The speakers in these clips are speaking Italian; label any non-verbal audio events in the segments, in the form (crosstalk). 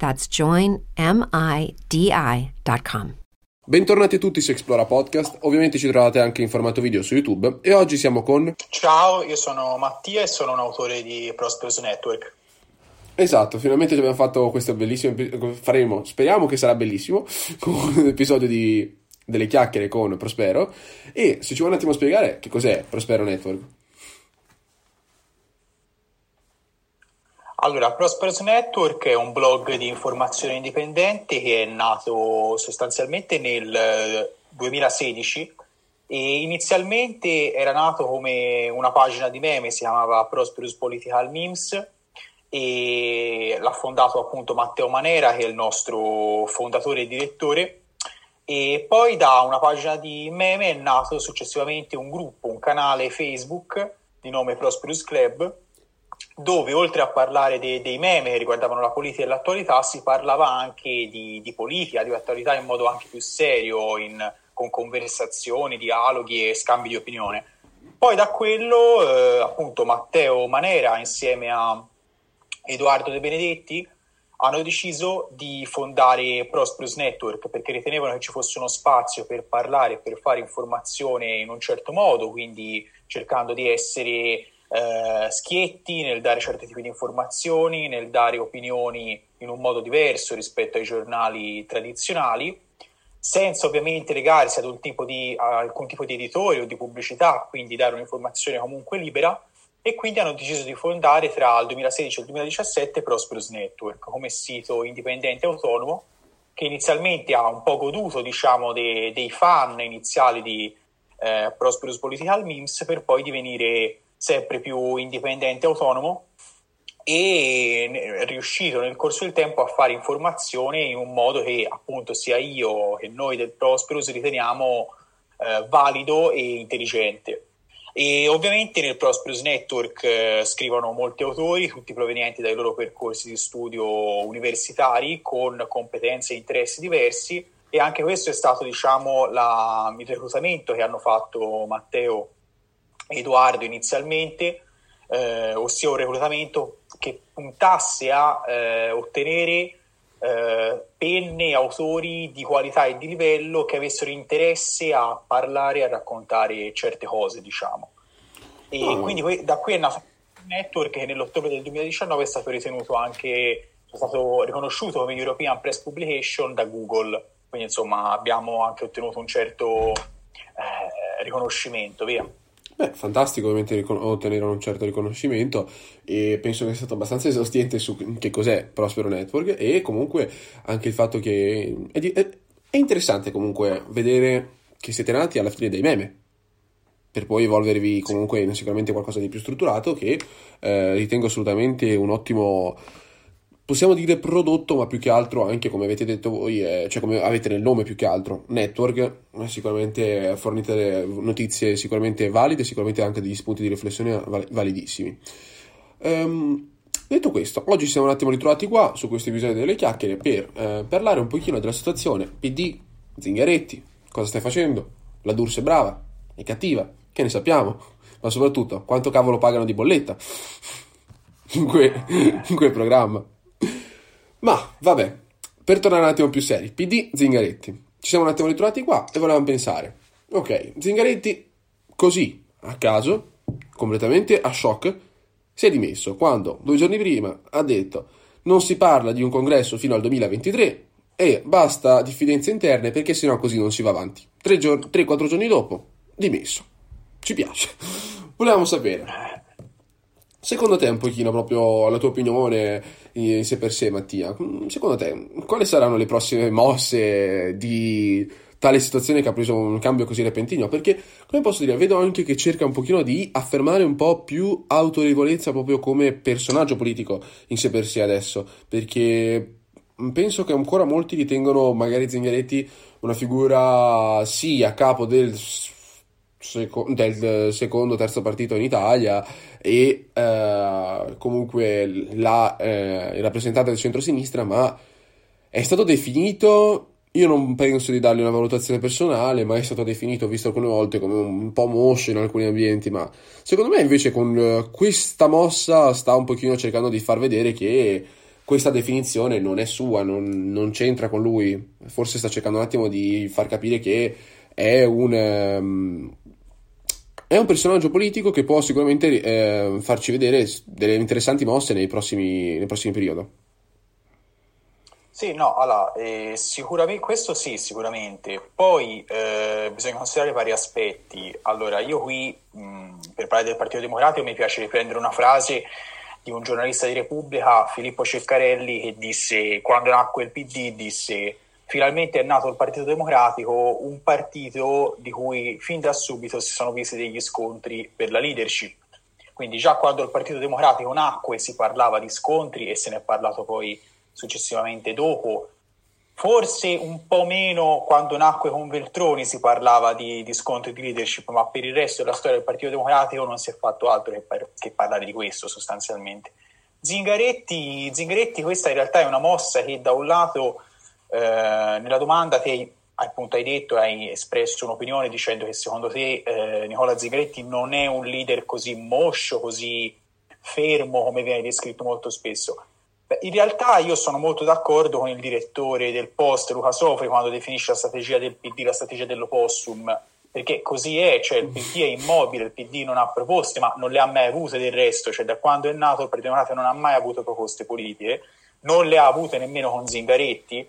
That's joinmidi.com. Bentornati a tutti su Explora Podcast, ovviamente ci trovate anche in formato video su YouTube e oggi siamo con... Ciao, io sono Mattia e sono un autore di Prosperous Network. Esatto, finalmente abbiamo fatto questo bellissimo, faremo, speriamo che sarà bellissimo, (laughs) un episodio di, delle chiacchiere con Prospero e se ci vuoi un attimo spiegare che cos'è Prospero Network. Allora, Prosperous Network è un blog di informazione indipendente che è nato sostanzialmente nel 2016 eh, e inizialmente era nato come una pagina di meme, si chiamava Prosperous Political Memes e l'ha fondato appunto Matteo Manera che è il nostro fondatore e direttore. E poi da una pagina di meme è nato successivamente un gruppo, un canale Facebook di nome Prosperous Club dove oltre a parlare de- dei meme che riguardavano la politica e l'attualità, si parlava anche di, di politica, di attualità in modo anche più serio, in, con conversazioni, dialoghi e scambi di opinione. Poi da quello, eh, appunto, Matteo Manera insieme a Edoardo De Benedetti hanno deciso di fondare Prosperous Network perché ritenevano che ci fosse uno spazio per parlare per fare informazione in un certo modo, quindi cercando di essere eh, schietti nel dare certi tipi di informazioni, nel dare opinioni in un modo diverso rispetto ai giornali tradizionali, senza ovviamente legarsi ad tipo di, alcun tipo di editore o di pubblicità, quindi dare un'informazione comunque libera. E quindi hanno deciso di fondare tra il 2016 e il 2017 Prosperous Network come sito indipendente autonomo che inizialmente ha un po' goduto diciamo, dei, dei fan iniziali di eh, Prosperous Political Memes per poi divenire sempre più indipendente e autonomo e è riuscito nel corso del tempo a fare informazione in un modo che appunto sia io che noi del Prosperous riteniamo eh, valido e intelligente. E ovviamente nel Prosperous Network eh, scrivono molti autori, tutti provenienti dai loro percorsi di studio universitari con competenze e interessi diversi e anche questo è stato diciamo la, il reclutamento che hanno fatto Matteo Edoardo inizialmente, eh, ossia un reclutamento che puntasse a eh, ottenere eh, penne autori di qualità e di livello che avessero interesse a parlare e a raccontare certe cose, diciamo. E oh. quindi da qui è nato un network che nell'ottobre del 2019 è stato ritenuto anche, è stato riconosciuto come European Press Publication da Google. Quindi insomma abbiamo anche ottenuto un certo eh, riconoscimento, via. Beh, fantastico ovviamente ottenere un certo riconoscimento e penso che sia stato abbastanza esaustiente su che cos'è Prospero Network e comunque anche il fatto che è, di- è interessante comunque vedere che siete nati alla fine dei meme per poi evolvervi comunque in sicuramente qualcosa di più strutturato che eh, ritengo assolutamente un ottimo possiamo dire prodotto, ma più che altro anche come avete detto voi, eh, cioè come avete nel nome più che altro, network, eh, sicuramente fornite notizie sicuramente valide, sicuramente anche degli spunti di riflessione validissimi. Um, detto questo, oggi siamo un attimo ritrovati qua su questo episodio delle chiacchiere per eh, parlare un pochino della situazione PD, Zingaretti, cosa stai facendo? La D'Urso è brava, è cattiva, che ne sappiamo, ma soprattutto quanto cavolo pagano di bolletta (laughs) in, que- in quel programma. Ma vabbè, per tornare un attimo più seri, PD Zingaretti. Ci siamo un attimo ritrovati qua e volevamo pensare. Ok, Zingaretti così, a caso, completamente a shock, si è dimesso quando due giorni prima ha detto non si parla di un congresso fino al 2023 e basta diffidenze interne perché sennò così non si va avanti. 3-4 giorni dopo, dimesso. Ci piace. (laughs) Volevamo sapere. Secondo te, un pochino proprio la tua opinione in sé per sé, Mattia, secondo te, quali saranno le prossime mosse di tale situazione che ha preso un cambio così repentino? Perché, come posso dire, vedo anche che cerca un pochino di affermare un po' più autorevolezza proprio come personaggio politico in sé per sé adesso, perché penso che ancora molti ritengono magari Zingaretti una figura sì a capo del, seco- del secondo terzo partito in Italia e eh, comunque la, eh, rappresentante del centro-sinistra ma è stato definito io non penso di dargli una valutazione personale, ma è stato definito, visto alcune volte, come un po' moscio in alcuni ambienti, ma secondo me invece con questa mossa sta un pochino cercando di far vedere che questa definizione non è sua, non, non, c'entra con lui. Forse sta cercando un attimo di far capire che è un, um, è un personaggio politico che può sicuramente eh, farci vedere delle interessanti mosse nei prossimi, nei prossimi periodi. Sì, no, allora, eh, sicuramente, questo sì, sicuramente. Poi eh, bisogna considerare vari aspetti. Allora, io qui, mh, per parlare del Partito Democratico, mi piace riprendere una frase di un giornalista di Repubblica, Filippo Ceccarelli, che disse, quando nacque il PD, disse finalmente è nato il Partito Democratico, un partito di cui fin da subito si sono visti degli scontri per la leadership. Quindi già quando il Partito Democratico nacque si parlava di scontri e se ne è parlato poi successivamente dopo Forse un po' meno quando nacque con Veltroni si parlava di, di scontri di leadership, ma per il resto della storia del Partito Democratico non si è fatto altro che, par- che parlare di questo sostanzialmente. Zingaretti, Zingaretti, questa in realtà è una mossa che da un lato nella domanda te appunto hai detto, hai espresso un'opinione dicendo che secondo te eh, Nicola Zingaretti non è un leader così moscio, così fermo come viene descritto molto spesso. Beh, in realtà io sono molto d'accordo con il direttore del Post, Luca Sofri, quando definisce la strategia del PD la strategia dell'opossum, perché così è, cioè il PD è immobile, il PD non ha proposte, ma non le ha mai avute del resto, cioè da quando è nato il Partito Democratico non ha mai avuto proposte politiche, non le ha avute nemmeno con Zingaretti,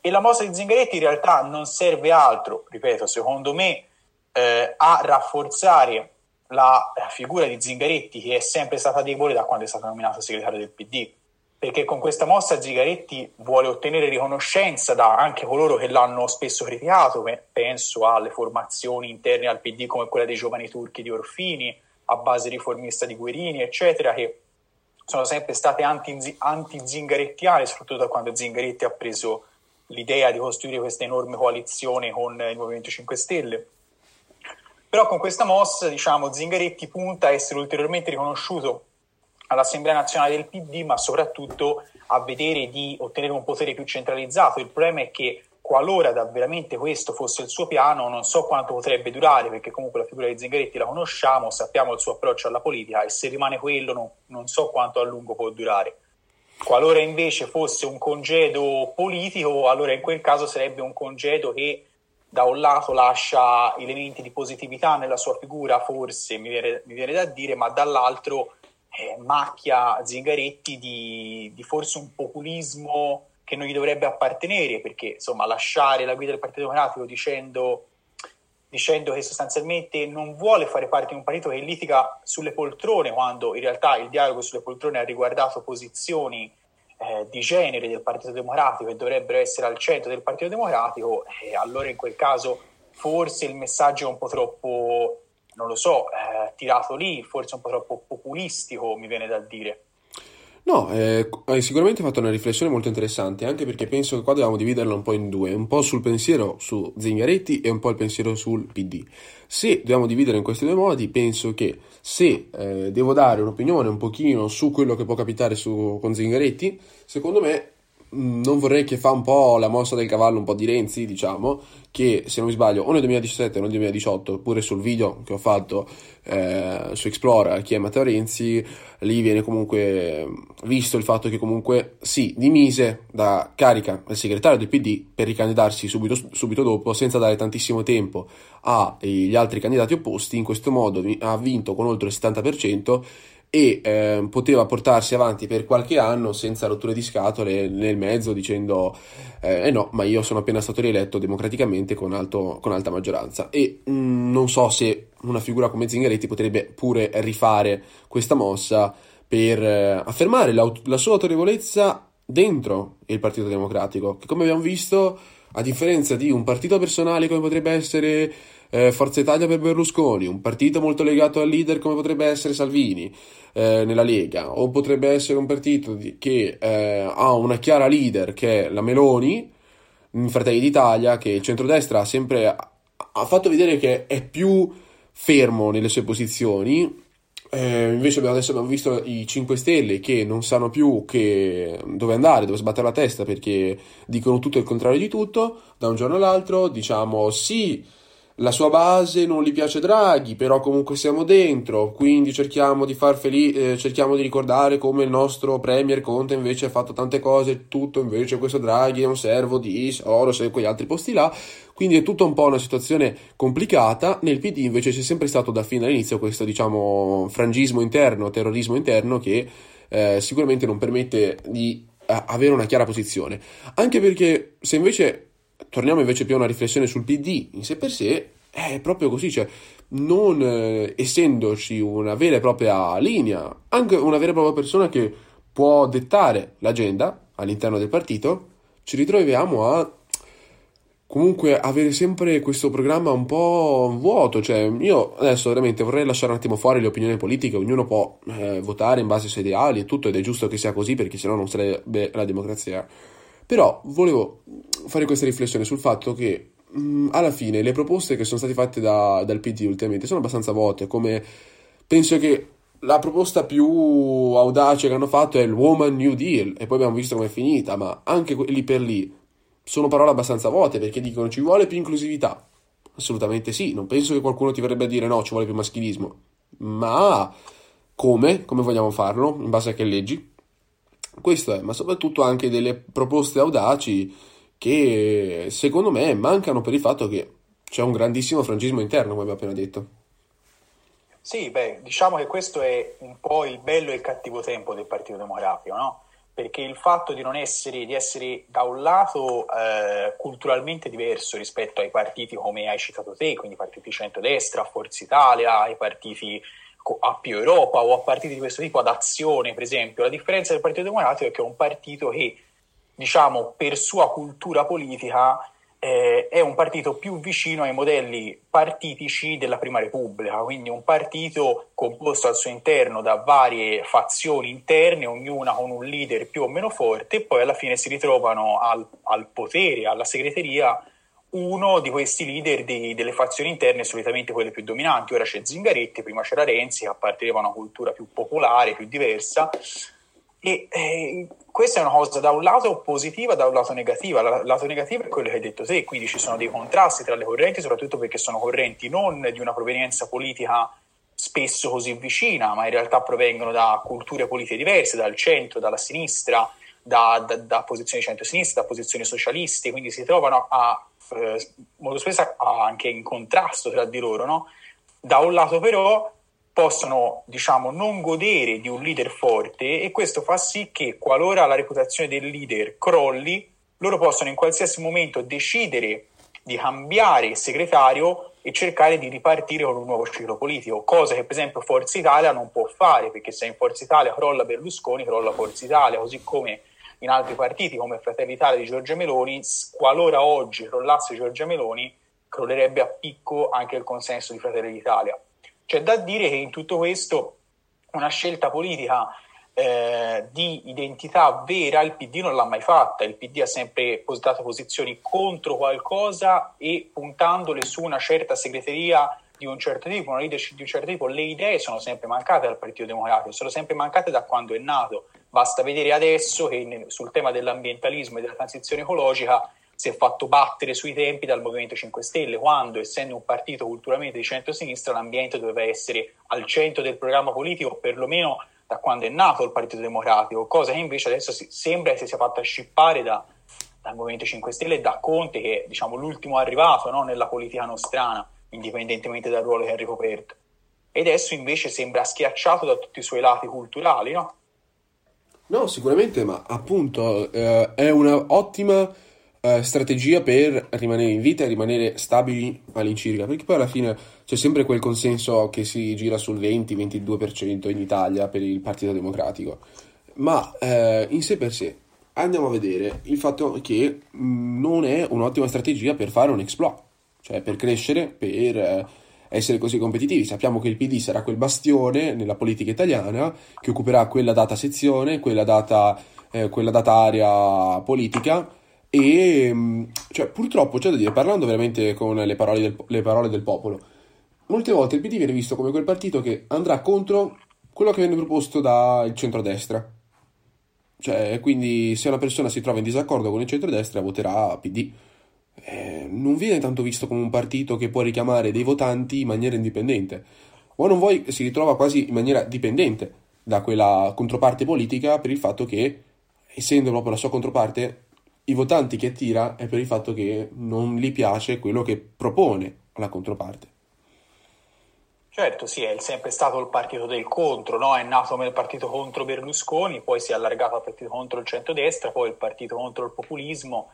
e la mossa di Zingaretti in realtà non serve altro, ripeto, secondo me, eh, a rafforzare la figura di Zingaretti che è sempre stata debole da quando è stato nominato segretario del PD perché con questa mossa Zigaretti vuole ottenere riconoscenza da anche coloro che l'hanno spesso criticato, penso alle formazioni interne al PD come quella dei giovani turchi di Orfini, a base riformista di Guerini, eccetera, che sono sempre state anti-zingarettiane, soprattutto da quando Zingaretti ha preso l'idea di costruire questa enorme coalizione con il Movimento 5 Stelle. Però con questa mossa, diciamo, Zingaretti punta a essere ulteriormente riconosciuto all'Assemblea nazionale del PD, ma soprattutto a vedere di ottenere un potere più centralizzato. Il problema è che qualora veramente questo fosse il suo piano, non so quanto potrebbe durare, perché comunque la figura di Zingaretti la conosciamo, sappiamo il suo approccio alla politica e se rimane quello non, non so quanto a lungo può durare. Qualora invece fosse un congedo politico, allora in quel caso sarebbe un congedo che da un lato lascia elementi di positività nella sua figura, forse mi viene, mi viene da dire, ma dall'altro eh, macchia Zingaretti di, di, forse un populismo che non gli dovrebbe appartenere, perché insomma lasciare la guida del Partito Democratico dicendo, dicendo che sostanzialmente non vuole fare parte di un partito che litiga sulle poltrone, quando in realtà il dialogo sulle poltrone ha riguardato posizioni eh, di genere del Partito Democratico e dovrebbero essere al centro del Partito Democratico, eh, allora in quel caso forse il messaggio è un po' troppo non lo so, eh, tirato lì, forse un po' troppo populistico, mi viene da dire. No, eh, hai sicuramente fatto una riflessione molto interessante, anche perché penso che qua dobbiamo dividerla un po' in due, un po' sul pensiero su Zingaretti e un po' il pensiero sul PD. Se dobbiamo dividere in questi due modi, penso che se eh, devo dare un'opinione un pochino su quello che può capitare su, con Zingaretti, secondo me non vorrei che fa un po' la mossa del cavallo, un po' di Renzi, diciamo, che se non mi sbaglio o nel 2017 o nel 2018, oppure sul video che ho fatto eh, su Explora, chi è Matteo Renzi, lì viene comunque visto il fatto che comunque si dimise da carica al segretario del PD per ricandidarsi subito, subito dopo, senza dare tantissimo tempo agli altri candidati opposti, in questo modo ha vinto con oltre il 70% e eh, poteva portarsi avanti per qualche anno senza rotture di scatole nel mezzo dicendo eh, eh no, ma io sono appena stato rieletto democraticamente con, alto, con alta maggioranza e mh, mm, non so se una figura come Zingaretti potrebbe pure rifare questa mossa per eh, affermare la, la sua autorevolezza dentro il Partito Democratico, che come abbiamo visto, a differenza di un partito personale come potrebbe essere eh, Forza Italia per Berlusconi, un partito molto legato al leader come potrebbe essere Salvini eh, nella Lega, o potrebbe essere un partito che eh, ha una chiara leader che è la Meloni, in Fratelli d'Italia, che il centrodestra ha sempre ha fatto vedere che è più fermo nelle sue posizioni. Eh, invece adesso abbiamo visto i 5 Stelle che non sanno più dove andare, dove sbattere la testa perché dicono tutto il contrario di tutto. Da un giorno all'altro diciamo sì la sua base non gli piace Draghi, però comunque siamo dentro, quindi cerchiamo di far felice, eh, cerchiamo di ricordare come il nostro Premier Conte invece ha fatto tante cose, tutto invece questo Draghi è un servo di Soros e quegli altri posti là, quindi è tutta un po' una situazione complicata, nel PD invece c'è sempre stato da fine all'inizio questo diciamo frangismo interno, terrorismo interno che eh, sicuramente non permette di eh, avere una chiara posizione, anche perché se invece torniamo invece più a una riflessione sul PD in sé per sé, è proprio così, cioè non eh, essendoci una vera e propria linea, anche una vera e propria persona che può dettare l'agenda all'interno del partito, ci ritroviamo a comunque avere sempre questo programma un po' vuoto, cioè io adesso veramente vorrei lasciare un attimo fuori le opinioni politiche, ognuno può eh, votare in base ai suoi ideali e tutto ed è giusto che sia così perché sennò non sarebbe la democrazia. Però volevo fare questa riflessione sul fatto che mh, mm, alla fine le proposte che sono state fatte da, dal PD ultimamente sono abbastanza vuote, come penso che la proposta più audace che hanno fatto è il Woman New Deal e poi abbiamo visto com'è finita, ma anche lì per lì sono parole abbastanza vuote perché dicono ci vuole più inclusività. Assolutamente sì, non penso che qualcuno ti verrebbe a dire no, ci vuole più maschilismo. Ma come? Come vogliamo farlo? In base a che leggi? Questo è, ma soprattutto anche delle proposte audaci che secondo me mancano per il fatto che c'è un grandissimo frangismo interno, come abbiamo appena detto. Sì, beh, diciamo che questo è un po' il bello e il cattivo tempo del Partito Democratico, no? Perché il fatto di non essere, di essere da un lato eh, culturalmente diverso rispetto ai partiti come hai citato te, quindi partiti centrodestra, Forza Italia, ai partiti a più Europa o a partiti di questo tipo, ad azione per esempio, la differenza del Partito Democratico è che è un partito che diciamo, per sua cultura politica eh, è un partito più vicino ai modelli partitici della Prima Repubblica, quindi un partito composto al suo interno da varie fazioni interne, ognuna con un leader più o meno forte, e poi alla fine si ritrovano al, al potere, alla segreteria, uno di questi leader di, delle fazioni interne, solitamente quelle più dominanti. Ora c'è Zingaretti, prima c'era Renzi, che apparteneva a una cultura più popolare, più diversa. E eh, questa è una cosa da un lato positiva, da un lato negativa. Il lato negativo è quello che hai detto te, quindi ci sono dei contrasti tra le correnti, soprattutto perché sono correnti non di una provenienza politica spesso così vicina, ma in realtà provengono da culture politiche diverse, dal centro, dalla sinistra, da, da, da posizioni centro-sinistra, da posizioni socialiste, quindi si trovano a, eh, molto spesso anche in contrasto tra di loro. No? Da un lato però possono diciamo, non godere di un leader forte e questo fa sì che qualora la reputazione del leader crolli, loro possono in qualsiasi momento decidere di cambiare segretario e cercare di ripartire con un nuovo ciclo politico, cosa che per esempio Forza Italia non può fare, perché se in Forza Italia crolla Berlusconi, crolla Forza Italia, così come in altri partiti come Fratelli Italia di Giorgia Meloni, qualora oggi crollasse Giorgia Meloni, crollerebbe a picco anche il consenso di Fratelli d'Italia. C'è da dire che in tutto questo una scelta politica eh, di identità vera il PD non l'ha mai fatta, il PD ha sempre postato posizioni contro qualcosa e puntandole su una certa segreteria di un certo tipo, una leadership di un certo tipo, le idee sono sempre mancate dal Partito Democratico, sono sempre mancate da quando è nato. Basta vedere adesso che sul tema dell'ambientalismo e della transizione ecologica si è fatto battere sui tempi dal Movimento 5 Stelle, quando, essendo un partito culturalmente di centro-sinistra, l'ambiente doveva essere al centro del programma politico, perlomeno da quando è nato il Partito Democratico, cosa che invece adesso si, sembra che si sia fatta scippare da, dal Movimento 5 Stelle e da Conte, che è diciamo, l'ultimo arrivato no, nella politica nostrana, indipendentemente dal ruolo che ha ricoperto. e adesso invece sembra schiacciato da tutti i suoi lati culturali, no? No, sicuramente, ma appunto eh, è un'ottima eh, strategia per rimanere in vita e rimanere stabili all'incirca, perché poi alla fine c'è sempre quel consenso che si gira sul 20-22% in Italia per il Partito Democratico, ma eh, in sé per sé andiamo a vedere il fatto che mm, non è un'ottima strategia per fare un exploit, cioè per crescere, per eh, essere così competitivi. Sappiamo che il PD sarà quel bastione nella politica italiana che occuperà quella data sezione, quella data, eh, quella data area politica e mm, cioè, purtroppo c'è da dire, parlando veramente con le parole, del, le parole del popolo, molte volte il PD viene visto come quel partito che andrà contro quello che viene proposto dal centrodestra. Cioè, quindi se una persona si trova in disaccordo con il centrodestra voterà PD. Eh, non viene tanto visto come un partito che può richiamare dei votanti in maniera indipendente. O non vuoi, si ritrova quasi in maniera dipendente da quella controparte politica per il fatto che, essendo proprio la sua controparte, i votanti che attira è per il fatto che non gli piace quello che propone la controparte. Certo, sì, è sempre stato il partito del contro, no? è nato come il partito contro Berlusconi, poi si è allargato al partito contro il centrodestra, poi il partito contro il populismo,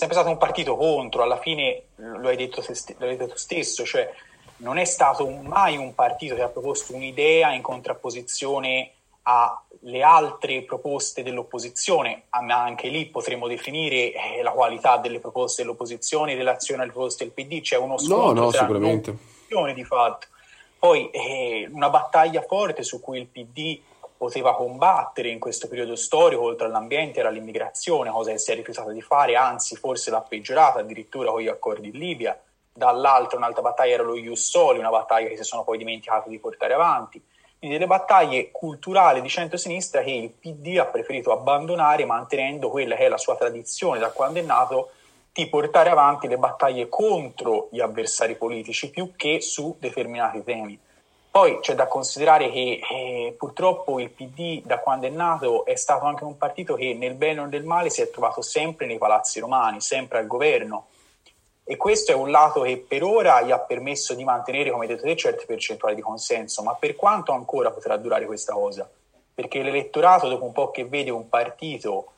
sempre stato un partito contro, alla fine lo hai detto, lo hai detto tu stesso, cioè non è stato mai un partito che ha proposto un'idea in contrapposizione alle altre proposte dell'opposizione, ma anche lì potremmo definire eh, la qualità delle proposte dell'opposizione in relazione alle proposte del PD, c'è uno scontro no, no, sicuramente. di fatto. Poi eh, una battaglia forte su cui il PD poteva combattere in questo periodo storico, oltre all'ambiente, era l'immigrazione, cosa che si è rifiutato di fare, anzi forse l'ha peggiorata addirittura con gli accordi in Libia. Dall'altra un'altra battaglia era lo Ius Soli, una battaglia che si sono poi dimenticati di portare avanti quindi delle battaglie culturali di centro-sinistra che il PD ha preferito abbandonare mantenendo quella che è la sua tradizione da quando è nato di portare avanti le battaglie contro gli avversari politici più che su determinati temi. Poi c'è da considerare che eh, purtroppo il PD da quando è nato è stato anche un partito che nel bene o nel male si è trovato sempre nei palazzi romani, sempre al governo, e questo è un lato che per ora gli ha permesso di mantenere, come detto te, certe percentuali di consenso, ma per quanto ancora potrà durare questa cosa? Perché l'elettorato, dopo un po' che vede un partito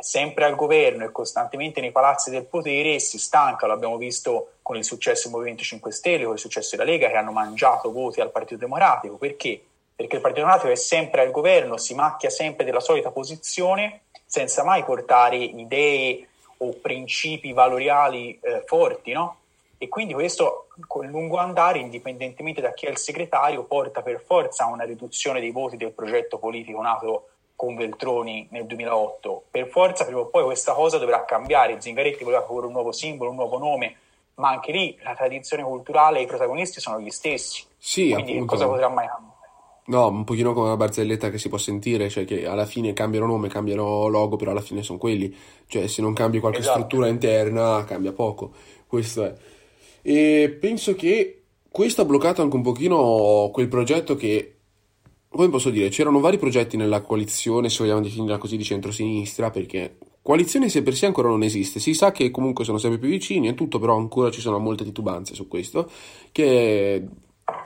sempre al governo e costantemente nei palazzi del potere, si stanca, l'abbiamo visto con il successo del Movimento 5 Stelle, con il successo della Lega, che hanno mangiato voti al Partito Democratico. Perché? Perché il Partito Democratico è sempre al governo, si macchia sempre della solita posizione, senza mai portare idee o principi valoriali eh, forti, no? E quindi questo con lungo andare, indipendentemente da chi è il segretario, porta per forza a una riduzione dei voti del progetto politico nato con Veltroni nel 2008. Per forza, prima o poi questa cosa dovrà cambiare. Zingaretti voleva proporre un nuovo simbolo, un nuovo nome, ma anche lì la tradizione culturale e i protagonisti sono gli stessi. Sì, quindi appunto. cosa potrà mai cambiare? No, un pochino come una barzelletta che si può sentire, cioè che alla fine cambiano nome, cambiano logo, però alla fine sono quelli. Cioè, se non cambi qualche esatto. struttura interna, cambia poco. Questo è. E penso che questo ha bloccato anche un pochino quel progetto che, come posso dire, c'erano vari progetti nella coalizione, se vogliamo definirla così, di centrosinistra, perché coalizione se per sé ancora non esiste. Si sa che comunque sono sempre più vicini e tutto, però ancora ci sono molte titubanze su questo, che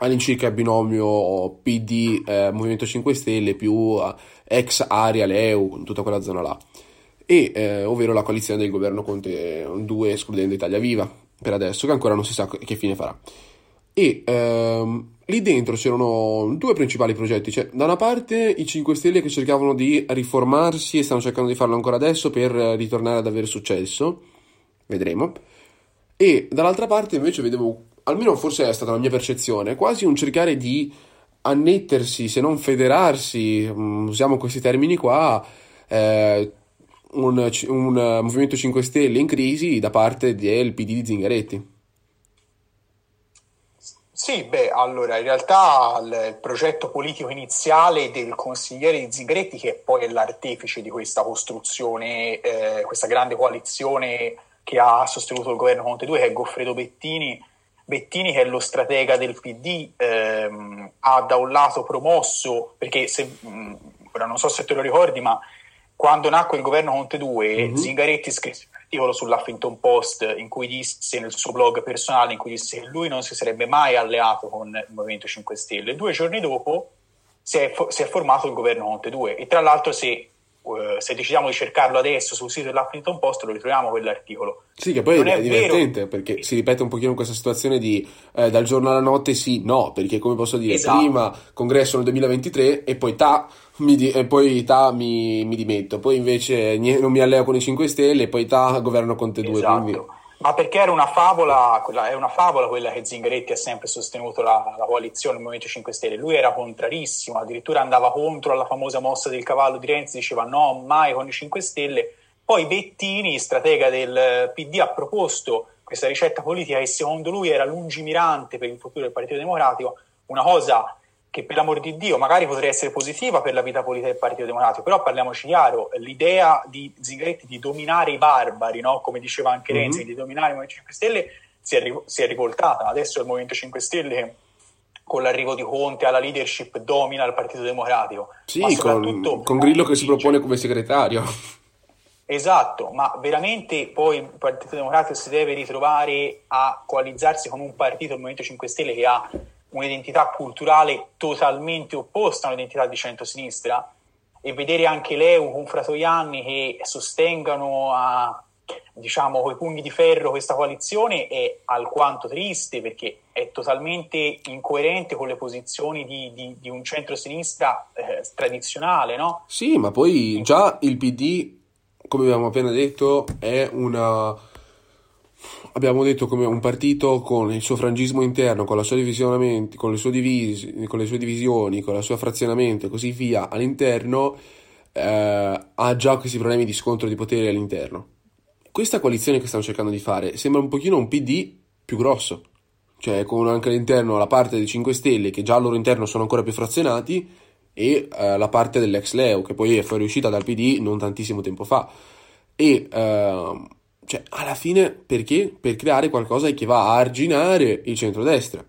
all'incirca binomio PD eh, Movimento 5 Stelle più eh, ex Aria Leu, tutta quella zona là, e, eh, ovvero la coalizione del governo Conte 2 escludendo Italia Viva per adesso, che ancora non si sa che fine farà. E ehm, lì dentro c'erano due principali progetti, cioè da una parte i 5 Stelle che cercavano di riformarsi e stanno cercando di farlo ancora adesso per ritornare ad avere successo, vedremo, e dall'altra parte invece vedevo almeno forse è stata la mia percezione, quasi un cercare di annettersi, se non federarsi, um, usiamo questi termini qua, eh, un, un Movimento 5 Stelle in crisi da parte del PD di Zingaretti. Sì, beh, allora in realtà il progetto politico iniziale del consigliere di Zingaretti, che poi è l'artefice di questa costruzione, eh, questa grande coalizione che ha sostenuto il governo Conte 2, che è Goffredo Bettini, Bettini, che è lo stratega del PD, ehm, ha da un lato promosso, perché se, mh, ora non so se te lo ricordi, ma quando nacque il governo Conte 2, mm-hmm. Zingaretti scrisse, articolo sull'Huffington Post in cui disse nel suo blog personale in cui disse che lui non si sarebbe mai alleato con il Movimento 5 Stelle. Due giorni dopo si è, si è formato il governo Conte 2 e tra l'altro se Uh, se decidiamo di cercarlo adesso sul sito dell'Huffington Post lo ritroviamo quell'articolo. Sì, che poi non è, è divertente vero. perché si ripete un pochino questa situazione di eh, dal giorno alla notte sì, no, perché come posso dire, esatto. prima congresso nel 2023 e poi ta mi, di- e poi ta mi, mi dimetto, poi invece nie- non mi alleo con i 5 Stelle e poi ta governo Conte 2. Esatto. Quindi... Ma perché era una favola, quella, è una favola quella che Zingaretti ha sempre sostenuto la, la coalizione, il Movimento 5 Stelle. Lui era contrarissimo, addirittura andava contro la famosa mossa del cavallo di Renzi, diceva no, mai con i 5 Stelle. Poi Bettini, stratega del PD, ha proposto questa ricetta politica che secondo lui era lungimirante per il futuro del Partito Democratico, una cosa che per l'amor di Dio magari potrebbe essere positiva per la vita politica del Partito Democratico, però parliamoci chiaro, l'idea di Zingaretti di dominare i barbari, no? come diceva anche Renzi, mm-hmm. di dominare il Movimento 5 Stelle, si è, si è rivoltata. Adesso il Movimento 5 Stelle con l'arrivo di Conte alla leadership domina il Partito Democratico. Sì, con, con Grillo che si propone come segretario. Esatto, ma veramente poi il Partito Democratico si deve ritrovare a coalizzarsi con un partito, il Movimento 5 Stelle, che ha un'identità culturale totalmente opposta all'identità di centrosinistra e vedere anche l'EU con Fratoianni che sostengano a diciamo coi pugni di ferro questa coalizione è alquanto triste perché è totalmente incoerente con le posizioni di, di, di un centro-sinistra eh, tradizionale, no? Sì, ma poi già il PD, come abbiamo appena detto, è una abbiamo detto come un partito con il suo frangismo interno, con, la sua con, le, sue divisi, con le sue divisioni, con il suo frazionamento e così via all'interno, eh, ha già questi problemi di scontro di potere all'interno. Questa coalizione che stanno cercando di fare sembra un pochino un PD più grosso, cioè con anche all'interno la parte dei 5 Stelle che già al loro interno sono ancora più frazionati e eh, la parte dell'ex Leo che poi è fuoriuscita dal PD non tantissimo tempo fa. E... Eh, cioè, alla fine, perché? Per creare qualcosa che va a arginare il centrodestra.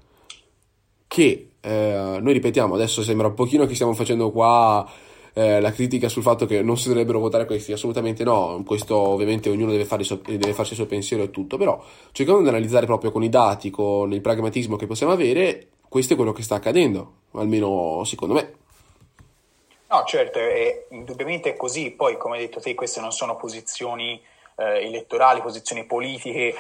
Che, eh, noi ripetiamo, adesso sembra un pochino che stiamo facendo qua eh, la critica sul fatto che non si dovrebbero votare questi, assolutamente no, questo ovviamente ognuno deve, fare deve farsi il suo pensiero e tutto, però cercando di analizzare proprio con i dati, con il pragmatismo che possiamo avere, questo è quello che sta accadendo, almeno secondo me. No, certo, è, indubbiamente è così, poi come hai detto te queste non sono posizioni eh, elettorali, posizioni politiche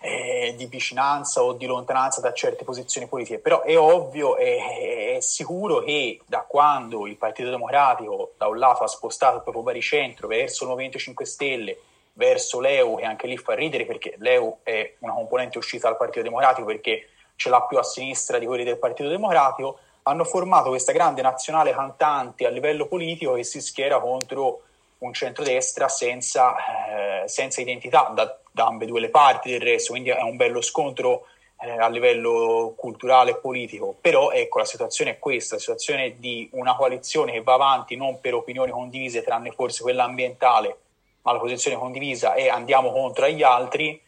eh, di vicinanza o di lontananza da certe posizioni politiche, però è ovvio e è, sicuro che da quando il Partito Democratico da un lato ha spostato il proprio baricentro verso il Movimento 5 Stelle, verso l'EU, che anche lì fa ridere perché l'EU è una componente uscita dal Partito Democratico perché ce l'ha più a sinistra di quelli del Partito Democratico, hanno formato questa grande nazionale cantante a livello politico che si schiera contro un centrodestra senza, eh, senza identità da, da, ambedue le parti del resto, quindi è un bello scontro eh, a livello culturale e politico, però ecco la situazione è questa, la situazione di una coalizione che va avanti non per opinioni condivise, tranne forse quella ambientale, ma la posizione condivisa è andiamo contro gli altri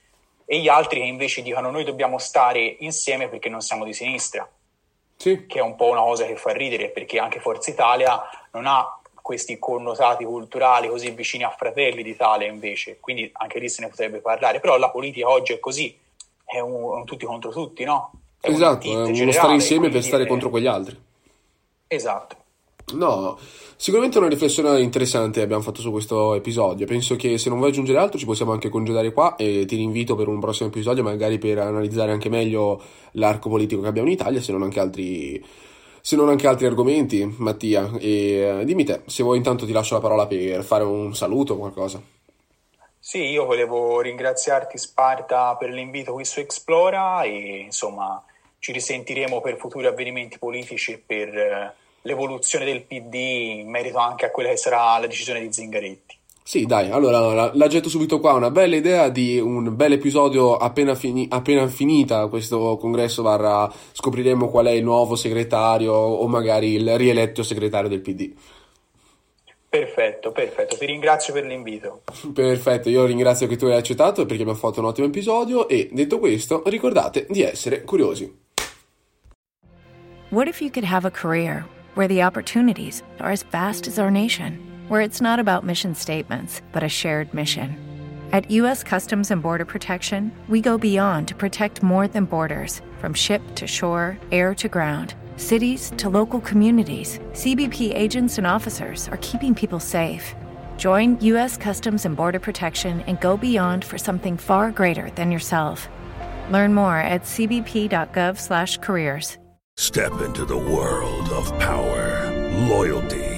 e gli altri che invece dicono noi dobbiamo stare insieme perché non siamo di sinistra. Sì. Che è un po' una cosa che fa ridere perché anche Forza Italia non ha questi connotati culturali così vicini a Fratelli d'Italia invece, quindi anche lì se ne potrebbe parlare, però la politica oggi è così, è un, un tutti contro tutti, no? È esatto, è uno generale, stare insieme per stare è... contro quegli altri. Esatto. No, sicuramente una riflessione interessante abbiamo fatto su questo episodio. Penso che se non vuoi aggiungere altro ci possiamo anche congedare qua e ti rinvito per un prossimo episodio, magari per analizzare anche meglio l'arco politico che abbiamo in Italia, se non anche altri se non anche altri argomenti, Mattia. E eh, dimmi te, se vuoi intanto ti lascio la parola per fare un saluto o qualcosa. Sì, io volevo ringraziarti Sparta per l'invito qui su Explora e insomma ci risentiremo per futuri avvenimenti politici e per eh, l'evoluzione del PD in merito anche a quella che sarà la decisione di Zingaretti. Sì, dai, allora la, la, getto subito qua, una bella idea di un bel episodio appena, fini, appena finita questo congresso barra scopriremo qual è il nuovo segretario o magari il rieletto segretario del PD. Perfetto, perfetto, ti ringrazio per l'invito. Perfetto, io ringrazio che tu hai accettato perché abbiamo fatto un ottimo episodio e detto questo ricordate di essere curiosi. What if you could have a career where the opportunities are as vast as our nation? Where it's not about mission statements, but a shared mission. At U.S. Customs and Border Protection, we go beyond to protect more than borders from ship to shore, air to ground. Cities to local communities, CBP agents and officers are keeping people safe. Join U.S. Customs and Border Protection and go beyond for something far greater than yourself. Learn more at cbp.gov/careers. Step into the world of power, loyalty,